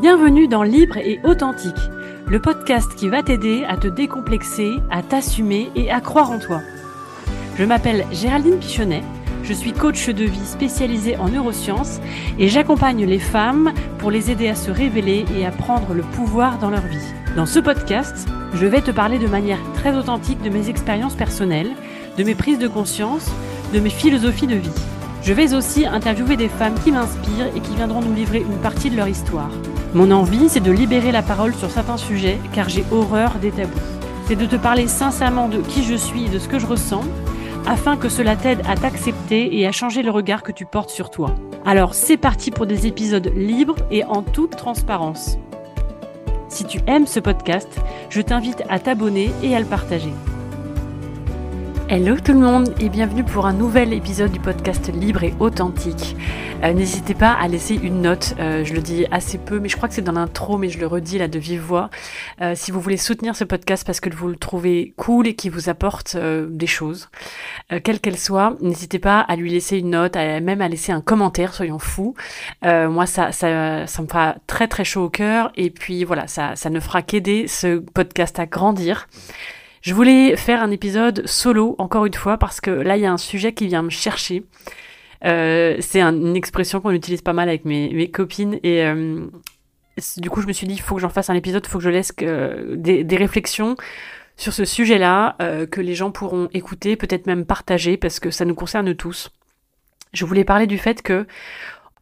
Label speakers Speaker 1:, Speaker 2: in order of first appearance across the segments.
Speaker 1: Bienvenue dans Libre et Authentique, le podcast qui va t'aider à te décomplexer, à t'assumer et à croire en toi. Je m'appelle Géraldine Pichonnet, je suis coach de vie spécialisée en neurosciences et j'accompagne les femmes pour les aider à se révéler et à prendre le pouvoir dans leur vie. Dans ce podcast, je vais te parler de manière très authentique de mes expériences personnelles, de mes prises de conscience, de mes philosophies de vie. Je vais aussi interviewer des femmes qui m'inspirent et qui viendront nous livrer une partie de leur histoire. Mon envie, c'est de libérer la parole sur certains sujets car j'ai horreur des tabous. C'est de te parler sincèrement de qui je suis et de ce que je ressens afin que cela t'aide à t'accepter et à changer le regard que tu portes sur toi. Alors c'est parti pour des épisodes libres et en toute transparence. Si tu aimes ce podcast, je t'invite à t'abonner et à le partager. Hello tout le monde et bienvenue pour un nouvel épisode du podcast Libre et Authentique. Euh, n'hésitez pas à laisser une note, euh, je le dis assez peu, mais je crois que c'est dans l'intro, mais je le redis là de vive voix. Euh, si vous voulez soutenir ce podcast parce que vous le trouvez cool et qui vous apporte des choses, quelles qu'elles soient, n'hésitez pas à lui laisser une note, à, même à laisser un commentaire, soyons fous. moi, ça, ça, ça me fera très très chaud au cœur et puis voilà, ça, ça ne fera qu'aider ce podcast à grandir. Je voulais faire un épisode solo, encore une fois, parce que là, il y a un sujet qui vient me chercher. Euh, c'est une expression qu'on utilise pas mal avec mes, copines et euh, du coup je me suis dit il faut que j'en fasse un épisode, il faut que je laisse des, des, réflexions sur ce sujet-là euh, que les gens pourront écouter, peut-être même partager parce que ça nous concerne tous. Je voulais parler du fait que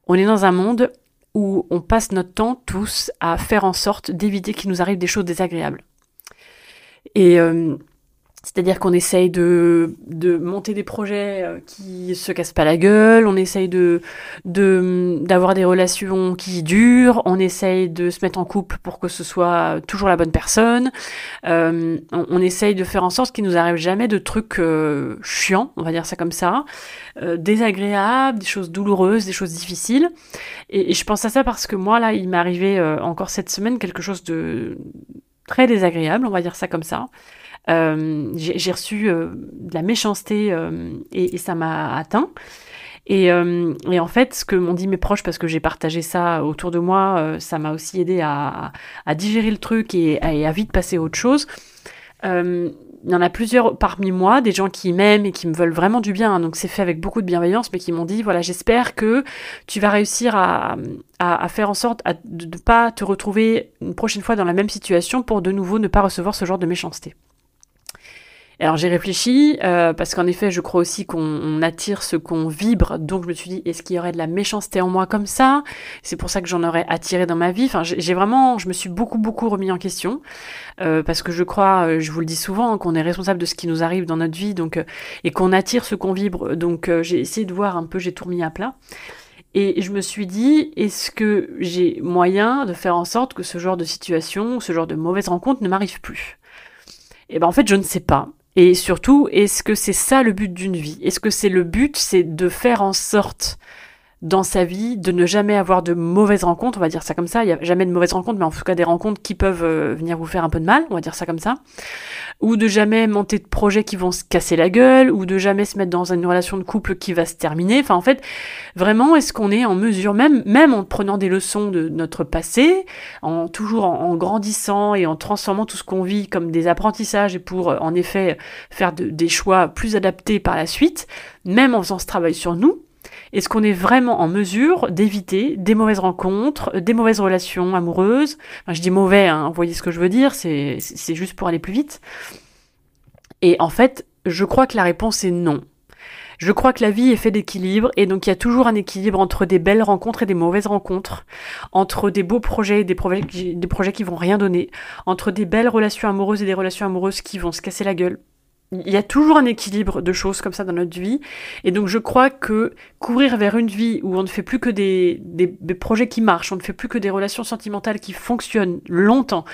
Speaker 1: on est dans un monde où on passe notre temps tous à faire en sorte d'éviter qu'il nous arrive des choses désagréables. Et euh, c'est-à-dire qu'on essaye de, de, monter des projets euh, qui se cassent pas la gueule, on essaye de d'avoir des relations qui durent, on essaye de se mettre en couple pour que ce soit toujours la bonne personne, euh, on, essaye de faire en sorte qu'il nous arrive jamais de trucs euh, chiants, on va dire ça comme ça, euh, désagréables, des choses douloureuses, des choses difficiles. Et, et, je pense à ça parce que moi là, il m'est arrivé encore cette semaine quelque chose de très désagréable, on va dire ça comme ça. Euh, j'ai reçu euh, de la méchanceté euh, et, ça m'a atteint. Et, et, en fait, ce que m'ont dit mes proches, parce que j'ai partagé ça autour de moi, ça m'a aussi aidé à, digérer le truc et, et, à vite passer à autre chose il y en a plusieurs parmi moi, des gens qui m'aiment et qui me veulent vraiment du bien, hein, donc c'est fait avec beaucoup de bienveillance, mais qui m'ont dit, voilà, j'espère que tu vas réussir à, à, faire en sorte de ne pas te retrouver une prochaine fois dans la même situation pour de nouveau ne pas recevoir ce genre de méchanceté. Alors j'ai réfléchi, euh, parce qu'en effet, je crois aussi qu'on attire ce qu'on vibre, donc je me suis dit, est-ce qu'il y aurait de la méchanceté en moi comme ça? C'est pour ça que j'en aurais attiré dans ma vie. Enfin, j'ai vraiment, je me suis beaucoup, beaucoup remis en question, euh, parce que je crois, euh, je vous le dis souvent, qu'on est responsable de ce qui nous arrive dans notre vie, donc et qu'on attire ce qu'on vibre. Donc j'ai essayé de voir un peu, j'ai tout remis à plat. Et je me suis dit, est-ce que j'ai moyen de faire en sorte que ce genre de situation, ce genre de mauvaise rencontre ne m'arrive plus? Et eh ben en fait, je ne sais pas. Et surtout, est-ce que c'est ça le but d'une vie? Est-ce que c'est le but, c'est de faire en sorte dans sa vie de ne jamais avoir de mauvaises rencontres, on va dire ça comme ça, il n'y a jamais de mauvaises rencontres, mais en tout cas des rencontres qui peuvent euh, venir vous faire un peu de mal, on va dire ça comme ça, ou de jamais monter de projets qui vont se casser la gueule, ou de jamais se mettre dans une relation de couple qui va se terminer, enfin en fait, vraiment, est-ce qu'on est en mesure, même, même en prenant des leçons de notre passé, en toujours en, grandissant et en transformant tout ce qu'on vit comme des apprentissages et pour en effet faire des choix plus adaptés par la suite, même en faisant ce travail sur nous, est-ce qu'on est vraiment en mesure d'éviter des mauvaises rencontres, des mauvaises relations amoureuses? Je dis mauvais, hein, vous voyez ce que je veux dire, c'est juste pour aller plus vite. Et en fait, je crois que la réponse est non. Je crois que la vie est faite d'équilibre et donc il y a toujours un équilibre entre des belles rencontres et des mauvaises rencontres, entre des beaux projets et des, projets, des projets qui vont rien donner, entre des belles relations amoureuses et des relations amoureuses qui vont se casser la gueule il y a toujours un équilibre de choses comme ça dans notre vie. Et donc je crois que courir vers une vie où on ne fait plus que des, des, projets qui marchent, on ne fait plus que des relations sentimentales qui fonctionnent longtemps,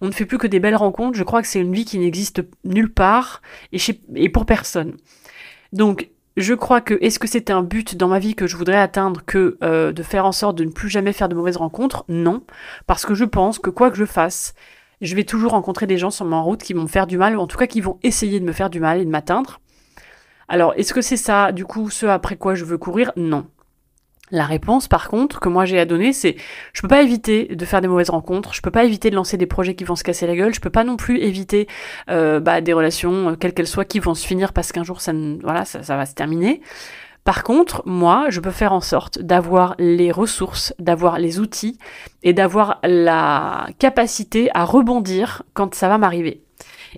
Speaker 1: on ne fait plus que des belles rencontres, je crois que c'est une vie qui n'existe nulle part et, chez, et pour personne. Donc je crois que est-ce que c'était un but dans ma vie que je voudrais atteindre que euh, de faire en sorte de ne plus jamais faire de mauvaises rencontres? Non, parce que je pense que quoi que je fasse, je vais toujours rencontrer des gens sur ma route qui vont me faire du mal, ou en tout cas qui vont essayer de me faire du mal et de m'atteindre. Alors, est-ce que c'est ça, du coup, ce après quoi je veux courir? Non. La réponse, par contre, que moi j'ai à donner, c'est je peux pas éviter de faire des mauvaises rencontres, je peux pas éviter de lancer des projets qui vont se casser la gueule, je peux pas non plus éviter euh, bah, des relations, euh, quelles qu'elles soient, qui vont se finir parce qu'un jour ça, voilà, ça, ça va se terminer. Par contre, moi, je peux faire en sorte d'avoir les ressources, d'avoir les outils et d'avoir la capacité à rebondir quand ça va m'arriver.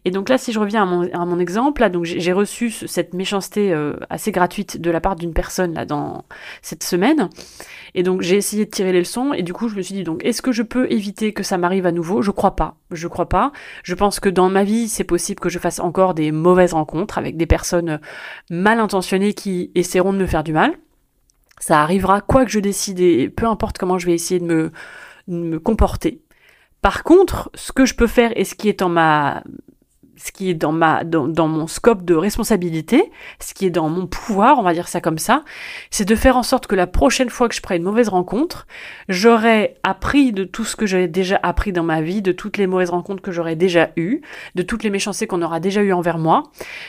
Speaker 1: Et donc là, si je reviens à mon, exemple, là, donc j'ai reçu cette méchanceté euh, assez gratuite de la part d'une personne là dans cette semaine. Et donc j'ai essayé de tirer les leçons et du coup je me suis dit donc est-ce que je peux éviter que ça m'arrive à nouveau? Je crois pas. Je crois pas. Je pense que dans ma vie c'est possible que je fasse encore des mauvaises rencontres avec des personnes mal intentionnées qui essaieront de me faire du mal. Ça arrivera quoi que je décide et peu importe comment je vais essayer de me, de me comporter. Par contre, ce que je peux faire et ce qui est en ma ce qui est dans ma dans, dans, mon scope de responsabilité, ce qui est dans mon pouvoir, on va dire ça comme ça, c'est de faire en sorte que la prochaine fois que je ferai une mauvaise rencontre, j'aurai appris de tout ce que j'ai déjà appris dans ma vie, de toutes les mauvaises rencontres que j'aurais déjà eues, de toutes les méchancetés qu'on aura déjà eues envers moi.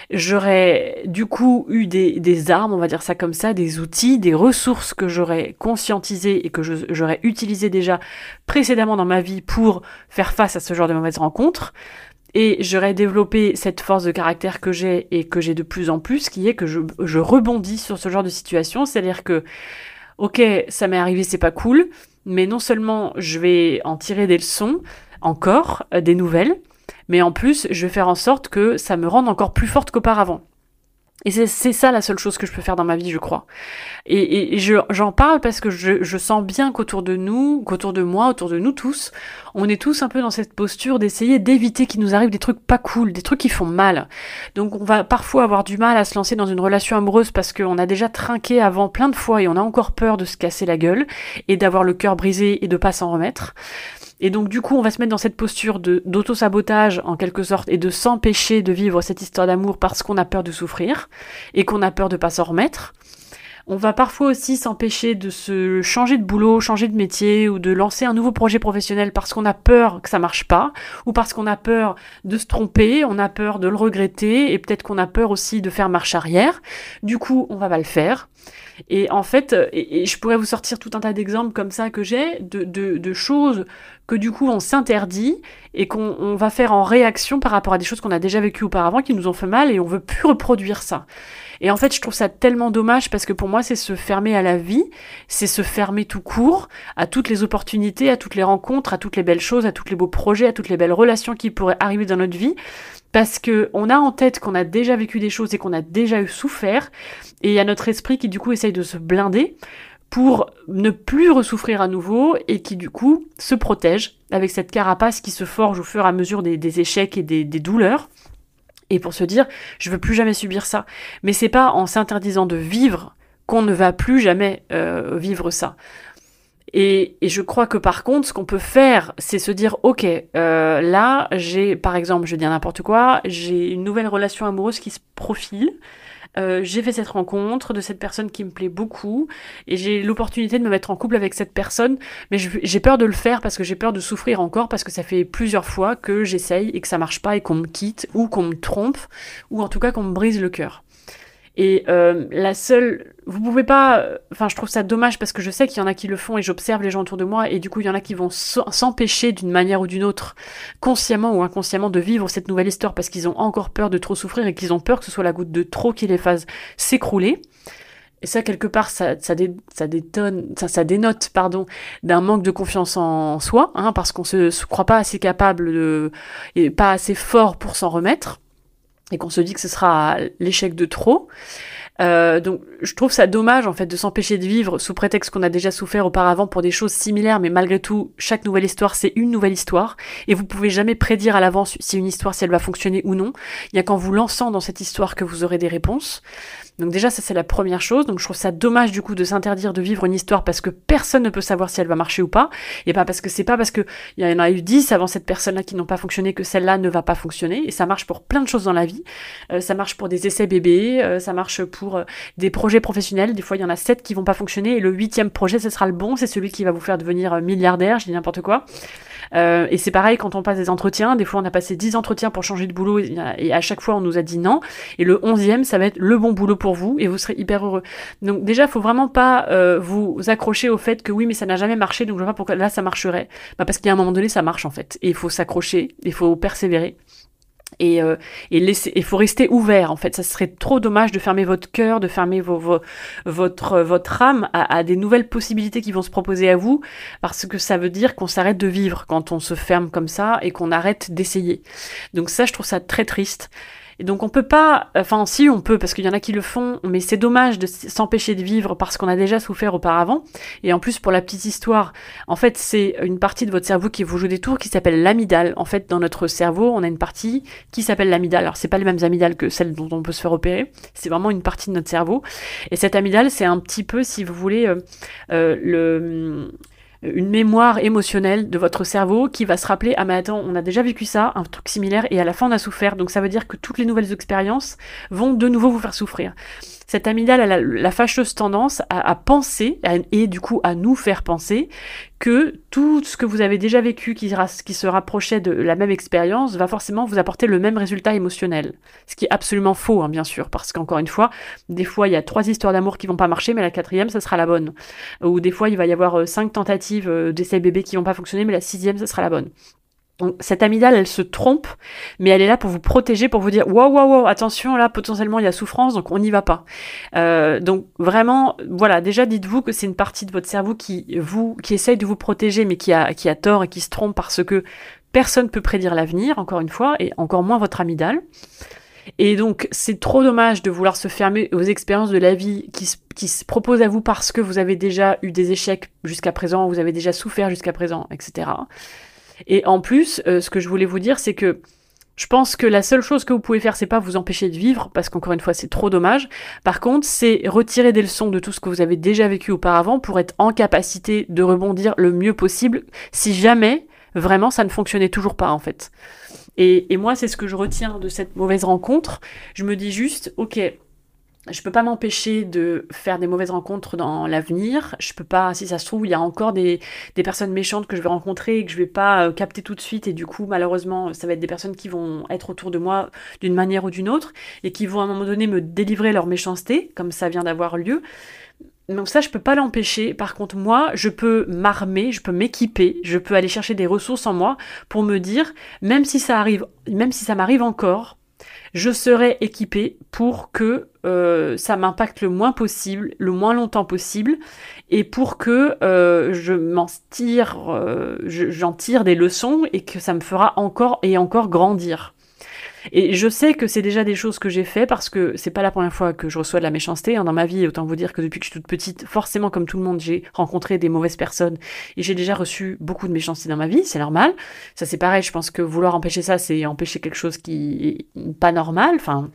Speaker 1: J'aurais du coup eu des, des armes, on va dire ça comme ça, des outils, des ressources que j'aurais conscientisées et que j'aurais utilisées déjà précédemment dans ma vie pour faire face à ce genre de mauvaises rencontres et j'aurais développé cette force de caractère que j'ai et que j'ai de plus en plus, qui est que je, rebondis sur ce genre de situation, c'est-à-dire que, ok, ça m'est arrivé, c'est pas cool, mais non seulement je vais en tirer des leçons, encore, euh, des nouvelles, mais en plus, je vais faire en sorte que ça me rende encore plus forte qu'auparavant. Et c'est ça la seule chose que je peux faire dans ma vie, je crois. Et, j'en parle parce que je sens bien qu'autour de nous, qu'autour de moi, autour de nous tous, on est tous un peu dans cette posture d'essayer d'éviter qu'il nous arrive des trucs pas cool, des trucs qui font mal. Donc on va parfois avoir du mal à se lancer dans une relation amoureuse parce qu'on a déjà trinqué avant plein de fois et on a encore peur de se casser la gueule et d'avoir le cœur brisé et de pas s'en remettre. Et donc du coup, on va se mettre dans cette posture de d'auto-sabotage en quelque sorte et de s'empêcher de vivre cette histoire d'amour parce qu'on a peur de souffrir et qu'on a peur de pas s'en remettre. On va parfois aussi s'empêcher de se changer de boulot, changer de métier ou de lancer un nouveau projet professionnel parce qu'on a peur que ça marche pas ou parce qu'on a peur de se tromper, on a peur de le regretter et peut-être qu'on a peur aussi de faire marche arrière. Du coup, on va pas le faire. Et en fait, je pourrais vous sortir tout un tas d'exemples comme ça que j'ai de, de, de choses que du coup on s'interdit et qu'on va faire en réaction par rapport à des choses qu'on a déjà vécues auparavant qui nous ont fait mal et on veut plus reproduire ça. Et en fait, je trouve ça tellement dommage parce que pour moi, c'est se fermer à la vie, c'est se fermer tout court à toutes les opportunités, à toutes les rencontres, à toutes les belles choses, à tous les beaux projets, à toutes les belles relations qui pourraient arriver dans notre vie. Parce que on a en tête qu'on a déjà vécu des choses et qu'on a déjà eu souffert. Et il y a notre esprit qui du coup essaye de se blinder pour ne plus ressouffrir à nouveau et qui du coup se protège avec cette carapace qui se forge au fur et à mesure des, échecs et des, des douleurs et pour se dire je veux plus jamais subir ça. Mais c'est pas en s'interdisant de vivre qu'on ne va plus jamais euh, vivre ça. Et, et, je crois que par contre, ce qu'on peut faire, c'est se dire, ok, euh, là, j'ai, par exemple, je dis n'importe quoi, j'ai une nouvelle relation amoureuse qui se profile. Euh, j'ai fait cette rencontre de cette personne qui me plaît beaucoup et j'ai l'opportunité de me mettre en couple avec cette personne, mais j'ai peur de le faire parce que j'ai peur de souffrir encore parce que ça fait plusieurs fois que j'essaye et que ça marche pas et qu'on me quitte ou qu'on me trompe ou en tout cas qu'on me brise le cœur. Et euh, la seule, vous pouvez pas, enfin je trouve ça dommage parce que je sais qu'il y en a qui le font et j'observe les gens autour de moi et du coup il y en a qui vont s'empêcher d'une manière ou d'une autre, consciemment ou inconsciemment, de vivre cette nouvelle histoire parce qu'ils ont encore peur de trop souffrir et qu'ils ont peur que ce soit la goutte de trop qui les fasse s'écrouler. Et ça, quelque part, ça, ça, ça détonne, ça, ça dénote, pardon, d'un manque de confiance en soi, hein, parce qu'on se, se croit pas assez capable de, et pas assez fort pour s'en remettre et qu'on se dit que ce sera l'échec de trop. Euh, donc je trouve ça dommage en fait de s'empêcher de vivre sous prétexte qu'on a déjà souffert auparavant pour des choses similaires, mais malgré tout, chaque nouvelle histoire c'est une nouvelle histoire et vous pouvez jamais prédire à l'avance si une histoire si elle va fonctionner ou non. Il y a qu'en vous lançant dans cette histoire que vous aurez des réponses. Donc déjà, ça c'est la première chose. Donc je trouve ça dommage du coup de s'interdire de vivre une histoire parce que personne ne peut savoir si elle va marcher ou pas. Et pas parce que c'est pas parce que il y en a eu dix avant cette personne-là qui n'ont pas fonctionné que celle-là ne va pas fonctionner. Et ça marche pour plein de choses dans la vie. Euh, ça marche pour des essais bébés, euh, ça marche pour pour des projets professionnels. Des fois, il y en a sept qui vont pas fonctionner et le huitième projet, ce sera le bon. C'est celui qui va vous faire devenir milliardaire. Je dis n'importe quoi. Euh, et c'est pareil quand on passe des entretiens. Des fois, on a passé 10 entretiens pour changer de boulot et, à chaque fois, on nous a dit non. Et le onzième, ça va être le bon boulot pour vous et vous serez hyper heureux. Donc déjà, faut vraiment pas euh, vous accrocher au fait que oui, mais ça n'a jamais marché, donc je vois pas pourquoi là ça marcherait. Bah parce qu'il y a un moment donné, ça marche en fait. Et il faut s'accrocher, il faut persévérer et euh, et il faut rester ouvert en fait. Ça serait trop dommage de fermer votre cœur de fermer vos, votre votre âme à, à, des nouvelles possibilités qui vont se proposer à vous parce que ça veut dire qu'on s'arrête de vivre quand on se ferme comme ça et qu'on arrête d'essayer. Donc ça je trouve ça très triste et donc on peut pas, enfin si on peut parce qu'il y en a qui le font, mais c'est dommage de s'empêcher de vivre parce qu'on a déjà souffert auparavant. Et en plus pour la petite histoire, en fait c'est une partie de votre cerveau qui vous joue des tours qui s'appelle l'amidale. En fait dans notre cerveau on a une partie qui s'appelle l'amidale. Alors c'est pas les mêmes amygdales que celles dont on peut se faire opérer, c'est vraiment une partie de notre cerveau. Et cette amygdale c'est un petit peu si vous voulez euh, euh, le une mémoire émotionnelle de votre cerveau qui va se rappeler ah mais attends on a déjà vécu ça un truc similaire et à la fin on a souffert. Donc ça veut dire que toutes les nouvelles expériences vont de nouveau vous faire souffrir. Cette amygdale a la, fâcheuse tendance à, penser et du coup à nous faire penser que tout ce que vous avez déjà vécu qui, se rapprochait de la même expérience va forcément vous apporter le même résultat émotionnel. Ce qui est absolument faux, hein, bien sûr, parce qu'encore une fois, des fois il y a trois histoires d'amour qui vont pas marcher, mais la quatrième, ça sera la bonne. Ou des fois il va y avoir euh, cinq tentatives euh, d'essai bébé qui vont pas fonctionner, mais la sixième, ça sera la bonne. Donc cette amygdale, elle se trompe, mais elle est là pour vous protéger, pour vous dire waouh waouh waouh, attention là, potentiellement il y a souffrance, donc on n'y va pas. Euh, donc vraiment, voilà, déjà dites-vous que c'est une partie de votre cerveau qui vous, qui essaye de vous protéger, mais qui a, qui a tort et qui se trompe parce que personne peut prédire l'avenir, encore une fois, et encore moins votre amygdale. Et donc, c'est trop dommage de vouloir se fermer aux expériences de la vie qui se, qui se proposent à vous parce que vous avez déjà eu des échecs jusqu'à présent, vous avez déjà souffert jusqu'à présent, etc. Et en plus, euh, ce que je voulais vous dire, c'est que je pense que la seule chose que vous pouvez faire, c'est pas vous empêcher de vivre, parce qu'encore une fois, c'est trop dommage. Par contre, c'est retirer des leçons de tout ce que vous avez déjà vécu auparavant pour être en capacité de rebondir le mieux possible, si jamais vraiment ça ne fonctionnait toujours pas, en fait. Et, et moi, c'est ce que je retiens de cette mauvaise rencontre. Je me dis juste, ok, je peux pas m'empêcher de faire des mauvaises rencontres dans l'avenir. Je peux pas, si ça se trouve, il y a encore des, personnes méchantes que je vais rencontrer et que je vais pas euh, capter tout de suite. Et du coup, malheureusement, ça va être des personnes qui vont être autour de moi d'une manière ou d'une autre et qui vont à un moment donné me délivrer leur méchanceté, comme ça vient d'avoir lieu. Donc ça, je peux pas l'empêcher. Par contre, moi, je peux m'armer, je peux m'équiper, je peux aller chercher des ressources en moi pour me dire, même si ça arrive, même si ça m'arrive encore, je serai équipé pour que euh, ça m'impacte le moins possible, le moins longtemps possible, et pour que euh, je m'en tire, euh, j'en tire des leçons et que ça me fera encore et encore grandir. Et je sais que c'est déjà des choses que j'ai fait parce que c'est pas la première fois que je reçois de la méchanceté hein, dans ma vie. Autant vous dire que depuis que je suis toute petite, forcément, comme tout le monde, j'ai rencontré des mauvaises personnes et j'ai déjà reçu beaucoup de méchanceté dans ma vie. C'est normal. Ça, c'est pareil. Je pense que vouloir empêcher ça, c'est empêcher quelque chose qui est pas normal. Enfin,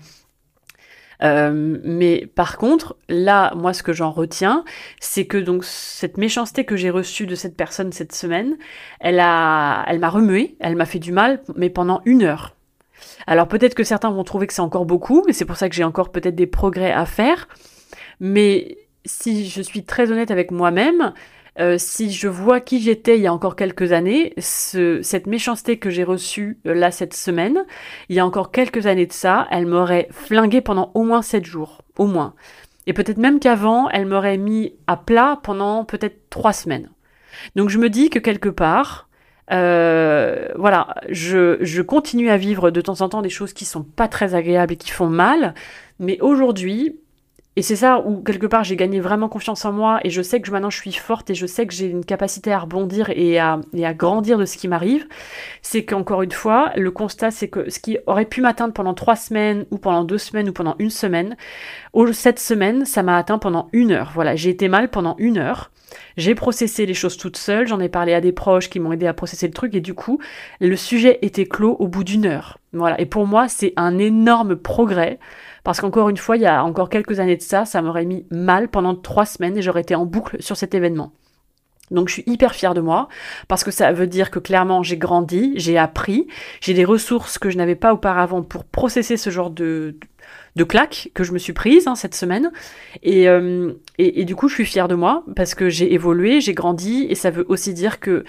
Speaker 1: euh, mais par contre, là, moi, ce que j'en retiens, c'est que donc cette méchanceté que j'ai reçue de cette personne cette semaine, elle a, elle m'a remué, elle m'a fait du mal, mais pendant une heure. Alors peut-être que certains vont trouver que c'est encore beaucoup, et c'est pour ça que j'ai encore peut-être des progrès à faire. Mais si je suis très honnête avec moi-même, euh, si je vois qui j'étais il y a encore quelques années, cette méchanceté que j'ai reçue euh, là cette semaine, il y a encore quelques années de ça, elle m'aurait flingué pendant au moins sept jours, au moins. Et peut-être même qu'avant, elle m'aurait mis à plat pendant peut-être trois semaines. Donc je me dis que quelque part, euh, voilà, je, je continue à vivre de temps en temps des choses qui sont pas très agréables et qui font mal, mais aujourd'hui, et c'est ça où quelque part j'ai gagné vraiment confiance en moi et je sais que maintenant je suis forte et je sais que j'ai une capacité à rebondir et à, et à grandir de ce qui m'arrive. C'est qu'encore une fois, le constat c'est que ce qui aurait pu m'atteindre pendant trois semaines ou pendant deux semaines ou pendant une semaine, cette semaine ça m'a atteint pendant une heure. Voilà, j'ai été mal pendant une heure. J'ai processé les choses toute seule, j'en ai parlé à des proches qui m'ont aidé à processer le truc et du coup, le sujet était clos au bout d'une heure. Voilà, et pour moi, c'est un énorme progrès parce qu'encore une fois, il y a encore quelques années de ça, ça m'aurait mis mal pendant trois semaines et j'aurais été en boucle sur cet événement. Donc je suis hyper fière de moi parce que ça veut dire que clairement j'ai grandi, j'ai appris, j'ai des ressources que je n'avais pas auparavant pour processer ce genre de, de claques que je me suis prise hein, cette semaine. Et, euh, et, et, du coup, je suis fière de moi parce que j'ai évolué, j'ai grandi, et ça veut aussi dire que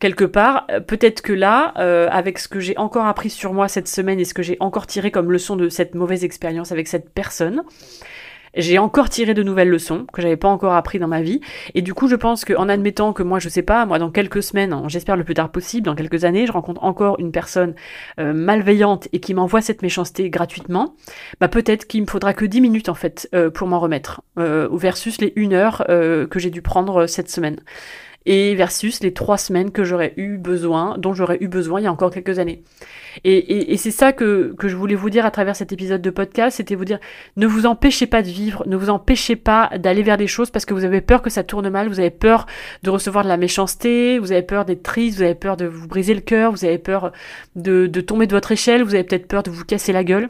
Speaker 1: quelque part, euh, peut-être que là, euh, avec ce que j'ai encore appris sur moi cette semaine et ce que j'ai encore tiré comme leçon de cette mauvaise expérience avec cette personne, j'ai encore tiré de nouvelles leçons que j'avais pas encore appris dans ma vie. Et du coup, je pense qu'en admettant que moi, je sais pas, moi, dans quelques semaines, hein, j'espère le plus tard possible, dans quelques années, je rencontre encore une personne euh, malveillante et qui m'envoie cette méchanceté gratuitement, bah peut-être qu'il me faudra que 10 minutes en fait euh, pour m'en remettre, euh, versus les 1 heure que j'ai dû prendre cette semaine et versus les trois semaines que j'aurais eu besoin, dont j'aurais eu besoin il y a encore quelques années. Et, et, c'est ça que, que, je voulais vous dire à travers cet épisode de podcast, c'était vous dire, ne vous empêchez pas de vivre, ne vous empêchez pas d'aller vers des choses parce que vous avez peur que ça tourne mal, vous avez peur de recevoir de la méchanceté, vous avez peur d'être triste, vous avez peur de vous briser le cœur, vous avez peur de, de tomber de votre échelle, vous avez peut-être peur de vous casser la gueule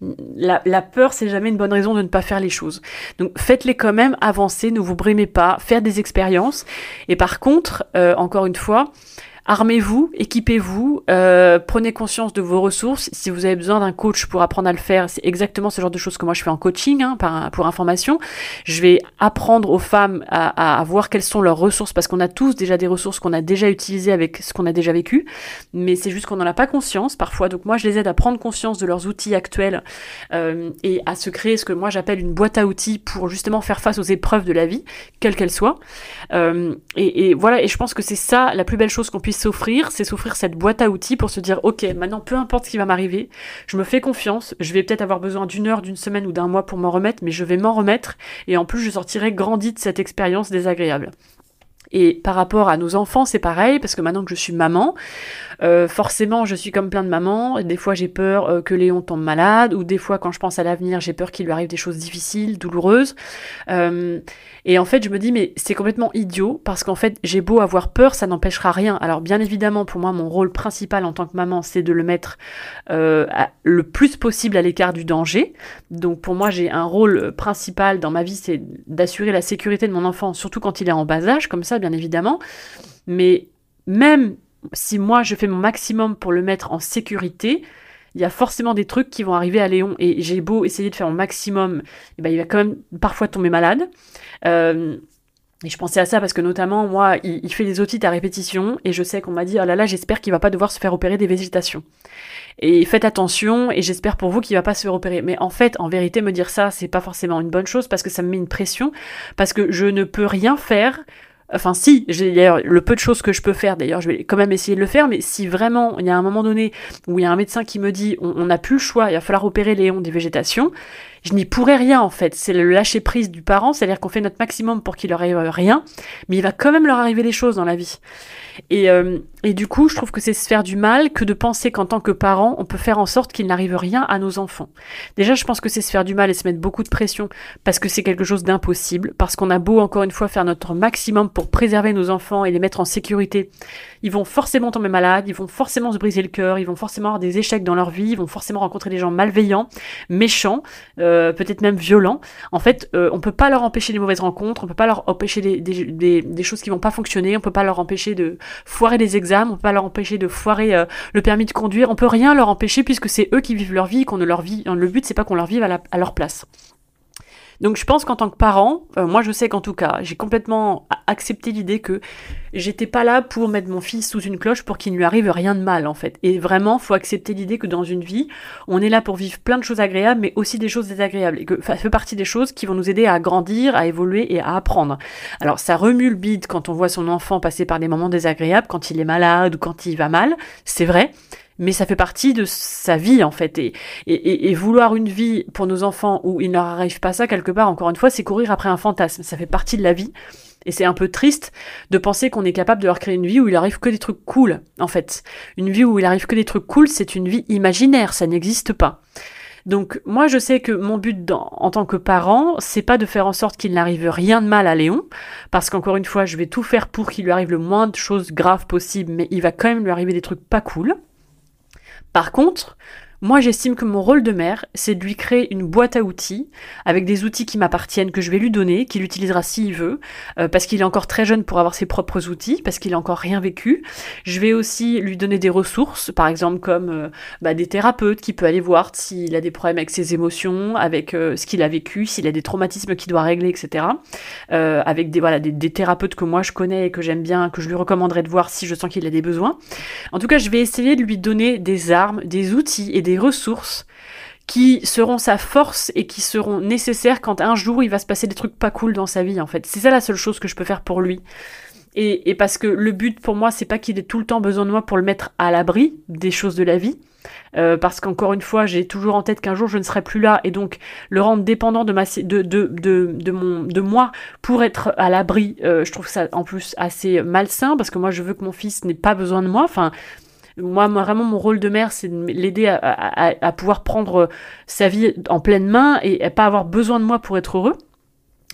Speaker 1: la, peur, c'est jamais une bonne raison de ne pas faire les choses. Donc faites-les quand même, avancez, ne vous brimez pas, faire des expériences. Et par contre, euh, encore une fois, Armez-vous, équipez-vous, euh, prenez conscience de vos ressources. Si vous avez besoin d'un coach pour apprendre à le faire, c'est exactement ce genre de choses que moi je fais en coaching, hein, pour information. Je vais apprendre aux femmes à, à, voir quelles sont leurs ressources, parce qu'on a tous déjà des ressources qu'on a déjà utilisées avec ce qu'on a déjà vécu, mais c'est juste qu'on n'en a pas conscience parfois. Donc moi je les aide à prendre conscience de leurs outils actuels euh, et à se créer ce que moi j'appelle une boîte à outils pour justement faire face aux épreuves de la vie, quelles qu'elles soient. Euh, et, et voilà, et je pense que c'est ça la plus belle chose qu'on puisse s'offrir, c'est s'offrir cette boîte à outils pour se dire, ok, maintenant peu importe ce qui va m'arriver, je me fais confiance, je vais peut-être avoir besoin d'une heure, d'une semaine ou d'un mois pour m'en remettre, mais je vais m'en remettre, et en plus je sortirai grandi de cette expérience désagréable. Et par rapport à nos enfants, c'est pareil, parce que maintenant que je suis maman, euh, forcément, je suis comme plein de mamans. Des fois, j'ai peur euh, que Léon tombe malade, ou des fois, quand je pense à l'avenir, j'ai peur qu'il lui arrive des choses difficiles, douloureuses. Euh, et en fait, je me dis, mais c'est complètement idiot, parce qu'en fait, j'ai beau avoir peur, ça n'empêchera rien. Alors, bien évidemment, pour moi, mon rôle principal en tant que maman, c'est de le mettre le plus possible à l'écart du danger. Donc, pour moi, j'ai un rôle principal dans ma vie, c'est d'assurer la sécurité de mon enfant, surtout quand il est en bas âge, comme ça, bien évidemment. Mais même si moi je fais mon maximum pour le mettre en sécurité, il y a forcément des trucs qui vont arriver à Léon et j'ai beau essayer de faire mon maximum, eh ben il va quand même parfois tomber malade. Euh, et je pensais à ça parce que notamment moi, il, fait des otites à répétition et je sais qu'on m'a dit oh là là, j'espère qu'il va pas devoir se faire opérer des végétations. Et faites attention et j'espère pour vous qu'il va pas se faire opérer. Mais en fait, en vérité, me dire ça, c'est pas forcément une bonne chose parce que ça me met une pression parce que je ne peux rien faire Enfin, si, j'ai d'ailleurs le peu de choses que je peux faire, d'ailleurs, je vais quand même essayer de le faire, mais si vraiment il y a un moment donné où il y a un médecin qui me dit on n'a plus le choix, il va falloir opérer Léon des végétations, je n'y pourrais rien en fait. C'est le lâcher prise du parent, c'est-à-dire qu'on fait notre maximum pour qu'il leur arrive rien, mais il va quand même leur arriver des choses dans la vie. Et, euh, et du coup, je trouve que c'est se faire du mal que de penser qu'en tant que parent, on peut faire en sorte qu'il n'arrive rien à nos enfants. Déjà, je pense que c'est se faire du mal et se mettre beaucoup de pression parce que c'est quelque chose d'impossible, parce qu'on a beau encore une fois faire notre maximum pour préserver nos enfants et les mettre en sécurité. Ils vont forcément tomber malades, ils vont forcément se briser le cœur, ils vont forcément avoir des échecs dans leur vie, ils vont forcément rencontrer des gens malveillants, méchants, euh, peut-être même violents. En fait, euh, on peut pas leur empêcher les mauvaises rencontres, on peut pas leur empêcher des, choses qui vont pas fonctionner, on peut pas leur empêcher de foirer des examens, on peut pas leur empêcher de foirer euh, le permis de conduire, on peut rien leur empêcher puisque c'est eux qui vivent leur vie, qu'on ne leur vit. Le but c'est pas qu'on leur vive à leur place. Donc je pense qu'en tant que parent, euh, moi je sais qu'en tout cas, j'ai complètement accepté l'idée que j'étais pas là pour mettre mon fils sous une cloche pour qu'il ne lui arrive rien de mal en fait. Et vraiment, faut accepter l'idée que dans une vie, on est là pour vivre plein de choses agréables, mais aussi des choses désagréables. Et que ça fait partie des choses qui vont nous aider à grandir, à évoluer et à apprendre. Alors ça remue le bide quand on voit son enfant passer par des moments désagréables, quand il est malade ou quand il va mal, c'est vrai mais ça fait partie de sa vie en fait. Et, et, et, vouloir une vie pour nos enfants où il ne leur arrive pas ça quelque part, encore une fois, c'est courir après un fantasme. Ça fait partie de la vie. Et c'est un peu triste de penser qu'on est capable de leur créer une vie où il arrive que des trucs cool, en fait. Une vie où il arrive que des trucs cool, c'est une vie imaginaire, ça n'existe pas. Donc moi je sais que mon but en tant que parent, c'est pas de faire en sorte qu'il n'arrive rien de mal à Léon, parce qu'encore une fois, je vais tout faire pour qu'il lui arrive le moins de choses graves possible, mais il va quand même lui arriver des trucs pas cool. Par contre, Moi, j'estime que mon rôle de mère, c'est de lui créer une boîte à outils, avec des outils qui m'appartiennent, que je vais lui donner, qu'il utilisera s'il veut, euh, parce qu'il est encore très jeune pour avoir ses propres outils, parce qu'il a encore rien vécu. Je vais aussi lui donner des ressources, par exemple comme euh, bah, des thérapeutes qui peut aller voir s'il a des problèmes avec ses émotions, avec euh, ce qu'il a vécu, s'il a des traumatismes qu'il doit régler, etc. avec des voilà des, des, thérapeutes que moi je connais et que j'aime bien, que je lui recommanderais de voir si je sens qu'il a des besoins. En tout cas, je vais essayer de lui donner des armes, des outils et des ressources qui seront sa force et qui seront nécessaires quand un jour il va se passer des trucs pas cool dans sa vie en fait. C'est ça la seule chose que je peux faire pour lui. Et, parce que le but pour moi, c'est pas qu'il ait tout le temps besoin de moi pour le mettre à l'abri des choses de la vie. Euh, parce qu'encore une fois, j'ai toujours en tête qu'un jour je ne serai plus là et donc le rendre dépendant de, ma, de, de, mon, de moi pour être à l'abri, euh, je trouve ça en plus assez malsain parce que moi je veux que mon fils n'ait pas besoin de moi. Enfin, moi, vraiment, mon rôle de mère, c'est de l'aider à, pouvoir prendre sa vie en pleine main et à pas avoir besoin de moi pour être heureux.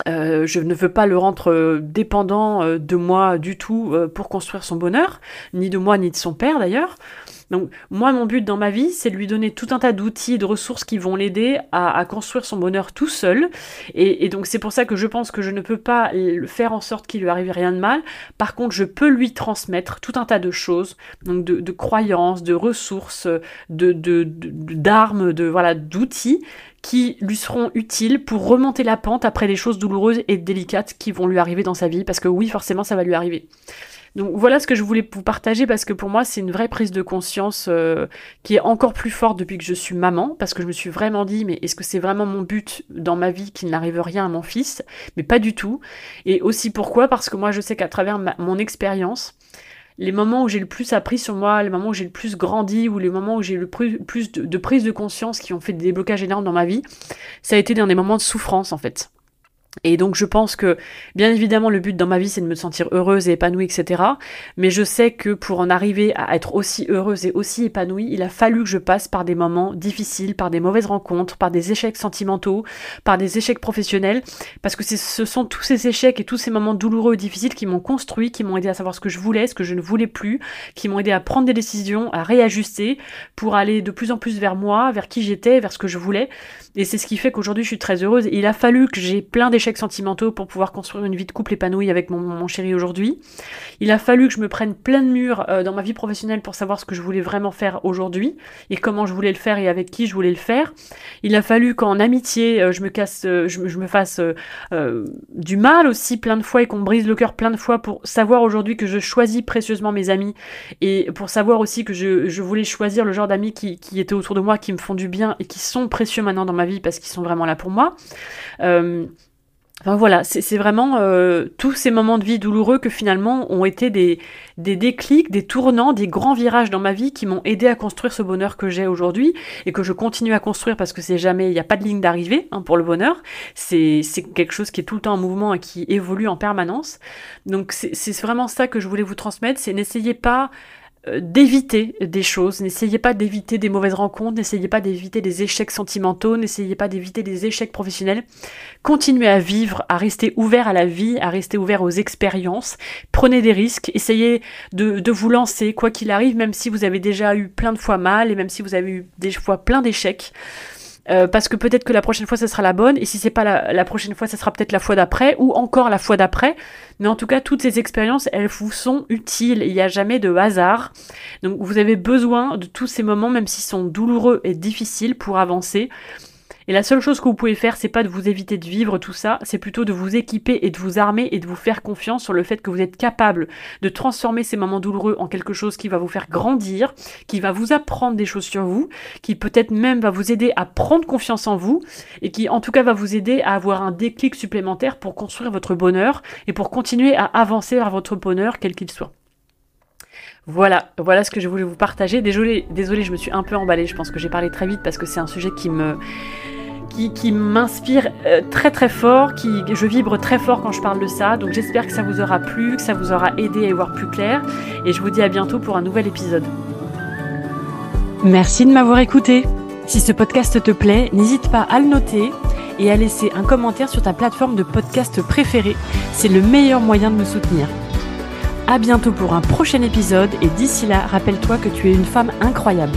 Speaker 1: Euh, je ne veux pas le rendre euh, dépendant euh, de moi du tout pour construire son bonheur, ni de moi ni de son père d'ailleurs. Donc moi, mon but dans ma vie, c'est de lui donner tout un tas d'outils de ressources qui vont l'aider à, construire son bonheur tout seul. Et, donc c'est pour ça que je pense que je ne peux pas faire en sorte qu'il lui arrive rien de mal. Par contre, je peux lui transmettre tout un tas de choses, donc de, croyances, de ressources, de d'armes, de, voilà d'outils qui lui seront utiles pour remonter la pente après des choses douloureuses et délicates qui vont lui arriver dans sa vie, parce que oui, forcément, ça va lui arriver. Donc voilà ce que je voulais vous partager parce que pour moi c'est une vraie prise de conscience euh, qui est encore plus forte depuis que je suis maman parce que je me suis vraiment dit mais est-ce que c'est vraiment mon but dans ma vie qu'il n'arrive rien à mon fils? Mais pas du tout. Et aussi pourquoi? Parce que moi je sais qu'à travers mon expérience, les moments où j'ai le plus appris sur moi, les moments où j'ai le plus grandi, ou les moments où j'ai le plus, de, de, prise de conscience qui ont fait des déblocages énormes dans ma vie, ça a été dans des moments de souffrance en fait. Et donc je pense que, bien évidemment, le but dans ma vie, c'est de me sentir heureuse et épanouie, etc. Mais je sais que pour en arriver à être aussi heureuse et aussi épanouie, il a fallu que je passe par des moments difficiles, par des mauvaises rencontres, par des échecs sentimentaux, par des échecs professionnels, parce que ce sont tous ces échecs et tous ces moments douloureux et difficiles qui m'ont construit, qui m'ont aidé à savoir ce que je voulais, ce que je ne voulais plus, qui m'ont aidé à prendre des décisions, à réajuster, pour aller de plus en plus vers moi, vers qui j'étais, vers ce que je voulais. Et c'est ce qui fait qu'aujourd'hui je suis très heureuse. Il a fallu que j'ai plein d'échecs sentimentaux pour pouvoir construire une vie de couple épanouie avec mon, chéri aujourd'hui. Il a fallu que je me prenne plein de murs euh, dans ma vie professionnelle pour savoir ce que je voulais vraiment faire aujourd'hui et comment je voulais le faire et avec qui je voulais le faire. Il a fallu qu'en amitié euh, je me casse, euh, je, me fasse du mal aussi plein de fois et qu'on me brise le cœur plein de fois pour savoir aujourd'hui que je choisis précieusement mes amis et pour savoir aussi que je, voulais choisir le genre d'amis qui, qui étaient autour de moi, qui me font du bien et qui sont précieux maintenant dans ma vie parce qu'ils sont vraiment là pour moi. Enfin voilà, c'est vraiment euh, tous ces moments de vie douloureux que finalement ont été des, des déclics, des tournants, des grands virages dans ma vie qui m'ont aidé à construire ce bonheur que j'ai aujourd'hui et que je continue à construire parce que c'est jamais, il n'y a pas de ligne d'arrivée hein, pour le bonheur. C'est quelque chose qui est tout le temps en mouvement et qui évolue en permanence. Donc c'est vraiment ça que je voulais vous transmettre, c'est n'essayez pas d'éviter des choses, n'essayez pas d'éviter des mauvaises rencontres, n'essayez pas d'éviter des échecs sentimentaux, n'essayez pas d'éviter des échecs professionnels. Continuez à vivre, à rester ouvert à la vie, à rester ouvert aux expériences. Prenez des risques, essayez de, de vous lancer, quoi qu'il arrive, même si vous avez déjà eu plein de fois mal et même si vous avez eu des fois plein d'échecs. Euh, parce que peut-être que la prochaine fois, ça sera la bonne, et si c'est pas la, prochaine fois, ça sera peut-être la fois d'après, ou encore la fois d'après. Mais en tout cas, toutes ces expériences, elles vous sont utiles. Il n'y a jamais de hasard. Donc, vous avez besoin de tous ces moments, même s'ils sont douloureux et difficiles, pour avancer. Et la seule chose que vous pouvez faire, c'est pas de vous éviter de vivre tout ça, c'est plutôt de vous équiper et de vous armer et de vous faire confiance sur le fait que vous êtes capable de transformer ces moments douloureux en quelque chose qui va vous faire grandir, qui va vous apprendre des choses sur vous, qui peut-être même va vous aider à prendre confiance en vous et qui en tout cas va vous aider à avoir un déclic supplémentaire pour construire votre bonheur et pour continuer à avancer vers votre bonheur quel qu'il soit. Voilà, voilà ce que je voulais vous partager. Désolé, désolé, je me suis un peu emballée. Je pense que j'ai parlé très vite parce que c'est un sujet qui me, qui, m'inspire euh, très très fort, qui je vibre très fort quand je parle de ça. Donc j'espère que ça vous aura plu, que ça vous aura aidé à y voir plus clair. Et je vous dis à bientôt pour un nouvel épisode. Merci de m'avoir écouté. Si ce podcast te plaît, n'hésite pas à le noter et à laisser un commentaire sur ta plateforme de podcast préférée. C'est le meilleur moyen de me soutenir. À bientôt pour un prochain épisode et d'ici là, rappelle-toi que tu es une femme incroyable.